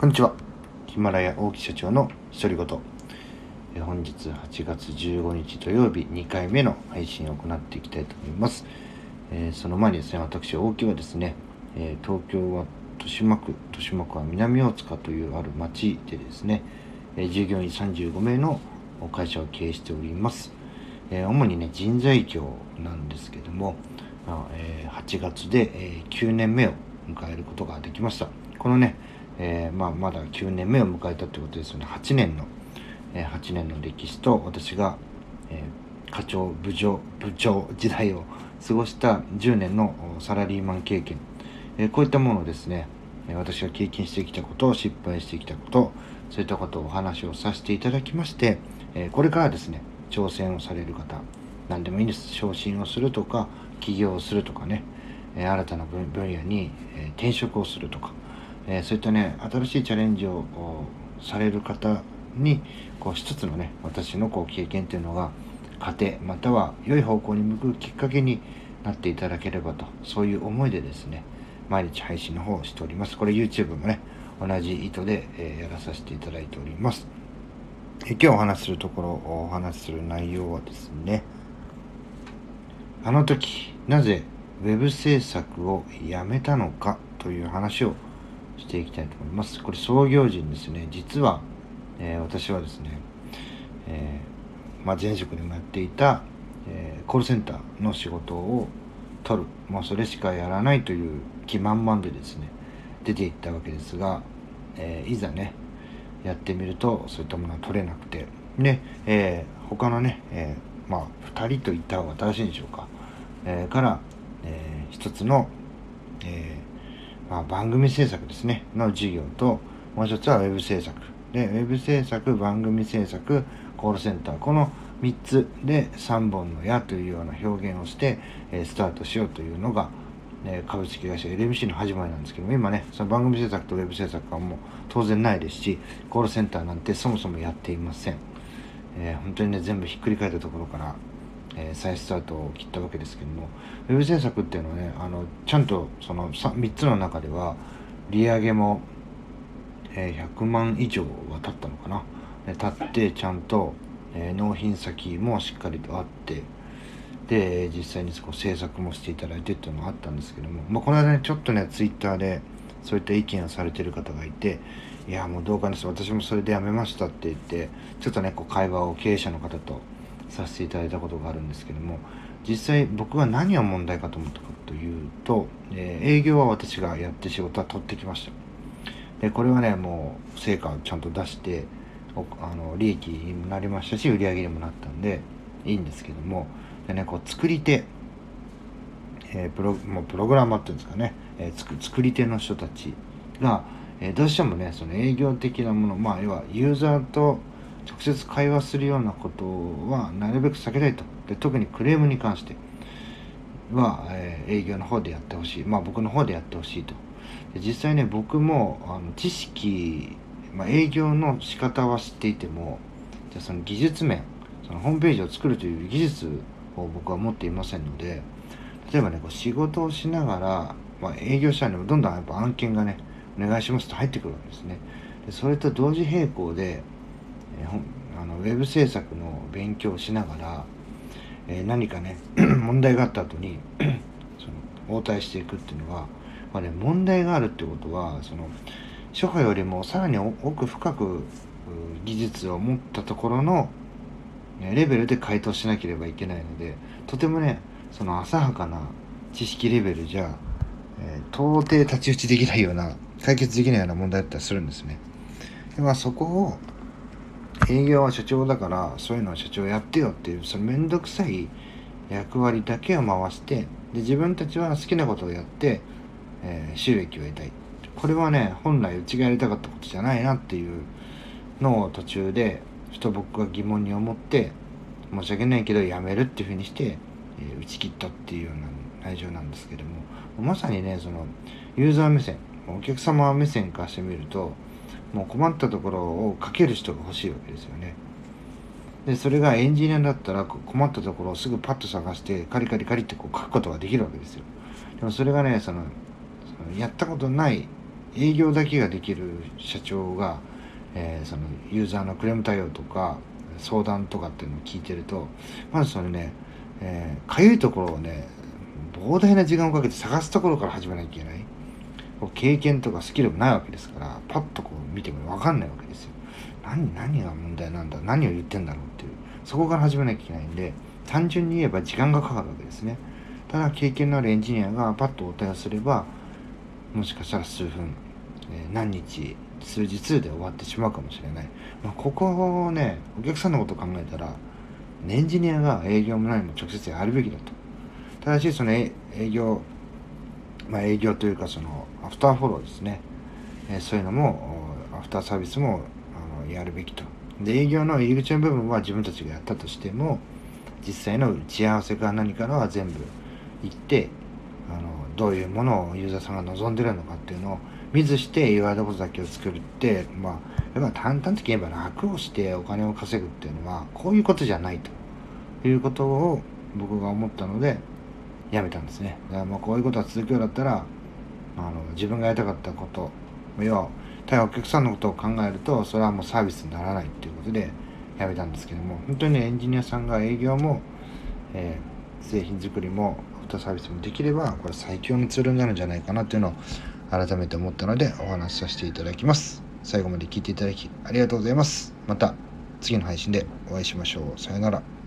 こんにちは。ヒマラヤ大木社長の独り言。え本日8月15日土曜日2回目の配信を行っていきたいと思います。えー、その前にですね、私、大木はですね、えー、東京は豊島区、豊島区は南大塚というある町でですね、えー、従業員35名の会社を経営しております。え主にね、人材業なんですけども、まあえ8月で、え9年目を迎えることができました。このね、えー、まあ、まだ9年目を迎えたということですよね。8年の、えー、8年の歴史と私が、えー、課長、部長、部長時代を過ごした10年のサラリーマン経験、えこういったものをですね、私が経験してきたこと、失敗してきたこと、そういったことをお話をさせていただきまして、えこれからですね、挑戦をされる方、何でもいいんです。昇進をするとか、起業をするとかね、新たな分野に、転職をするとか、えそういったね新しいチャレンジをされる方にこう一つのね私のこう経験というのが糧または良い方向に向くきっかけになっていただければとそういう思いでですね毎日配信の方をしております。これ YouTube もね同じ意図で、えー、やらさせていただいております、え今日お話しするところお話しする内容はですねあの時なぜ web 制作をやめたのかという話をしていきたいと思います。これ創業時ですね、実は、えー、私はですね、えー、まあ、前職でもやっていた、えー、コールセンターの仕事を取る、もうそれしかやらないという気満々でですね、出ていったわけですが、えいざね、やってみるとそういったものは取れなくて、で、え他のね、えまあ、2人と言った方が正しいんでしょうか、えから、えー、一つの、えーまあ、番組制作ですね、の事業と、もう一つはウェブ制作。で、ウェブ制作、番組制作、コールセンター。この3つで3本の矢というような表現をして、えスタートしようというのが、え株式会社 LMC の始まりなんですけども、今ね、その番組制作とウェブ制作はもう当然ないですし、コールセンターなんてそもそもやっていません。えー、本当にね、全部ひっくり返ったところから、えー、再スタートを切ったわけですけどもウェブ制作っていうのはねあのちゃんとその 3, 3つの中では利上げも、えー、100万以上は経ったのかな。経ってちゃんと、えー、納品先もしっかりとあってで実際にこう制作もしていただいてっていうのがあったんですけども、まあ、この間ねちょっとねツイッターでそういった意見をされてる方がいていやもうどうかです私もそれでやめましたって言ってちょっとねこう会話を経営者の方とさせていただいたことがあるんですけども実際僕は何が問題かと思ったかというと、えー、営業は私がやって仕事は取ってきました。でこれはねもう成果をちゃんと出してあの利益にもなりましたし売り上げにもなったんでいいんですけどもでねこう作り手、えー、プロもうプログラマーっていうんですかね、えー、作り手の人たちが、えー、どうしてもねその営業的なものまあ要はユーザーと直接会話するようなことはなるべく避けたいと。で特にクレームに関しては、えー、営業の方でやってほしい。まあ僕の方でやってほしいと。で実際ね僕もあの知識、まあ、営業の仕方は知っていてもじゃその技術面そのホームページを作るという技術を僕は持っていませんので例えばねこう仕事をしながら、まあ、営業者にもどんどんやっぱ案件がねお願いしますと入ってくるわけですね。でそれと同時並行でえー、あのウェブ制作の勉強をしながら、えー、何かね 問題があった後に その応対していくっていうのは、まあね、問題があるってことはその初歩よりもさらに奥深く技術を持ったところの、ね、レベルで回答しなければいけないのでとてもねその浅はかな知識レベルじゃ、えー、到底太刀打ちできないような解決できないような問題だったりするんですね。でまあ、そこを営業は社長だからそういうのは社長やってよっていうその面倒くさい役割だけを回してで自分たちは好きなことをやって、えー、収益を得たい。これはね本来うちがやりたかったことじゃないなっていうのを途中でふと僕が疑問に思って申し訳ないけどやめるっていうふうにして、えー、打ち切ったっていうような内情なんですけどもまさにねそのユーザー目線お客様目線からしてみるともう困ったところを書ける人が欲しいわけですよね。でそれがエンジニアだったら困ったところをすぐパッと探してカリカリカリってこう書くことができるわけですよ。でもそれがねそのやったことない営業だけができる社長が、えー、そのユーザーのクレーム対応とか相談とかっていうのを聞いてるとまずそれねえー、いところをね膨大な時間をかけて探すところから始めなきゃいけない経験とかスキルもないわけですからパッとこう見ても分かんないわけですよ。何何が問題なんだ何を言ってんだろうっていう。そこから始めなきゃいけないんで単純に言えば時間がかかるわけですね。ただ経験のあるエンジニアがパッとお答えすればもしかしたら数分、えー、何日数日で終わってしまうかもしれない、まあ、ここをねお客さんのことを考えたらエンジニアが営業も何も直接やるべきだと。ただしその営業まあ営業というかそのアフターフォローですね、えー、そういうのもアフターサービスもあのやるべきと。で営業の入り口の部分は自分たちがやったとしても実際の打ち合わせか何からは全部行ってあのどういうものをユーザーさんが望んでるのかっていうのを見ずして言われたことだけを作るってまあやっぱ淡々と言えば楽をしてお金を稼ぐっていうのはこういうことじゃないということを僕が思ったのでやめたんですね。だからまあこういうことが続くようだったらあの自分がやりたかったこと要は対お客さんのことを考えるとそれはもうサービスにならないっていうことでやめたんですけども本当にエンジニアさんが営業も、えー、製品作りもアフターサービスもできればこれ最強のツールになるんじゃないかなっていうのを改めて思ったのでお話しさせていただきます。最後まで聞いていただきありがとうございます。また次の配信でお会いしましょう。さよなら。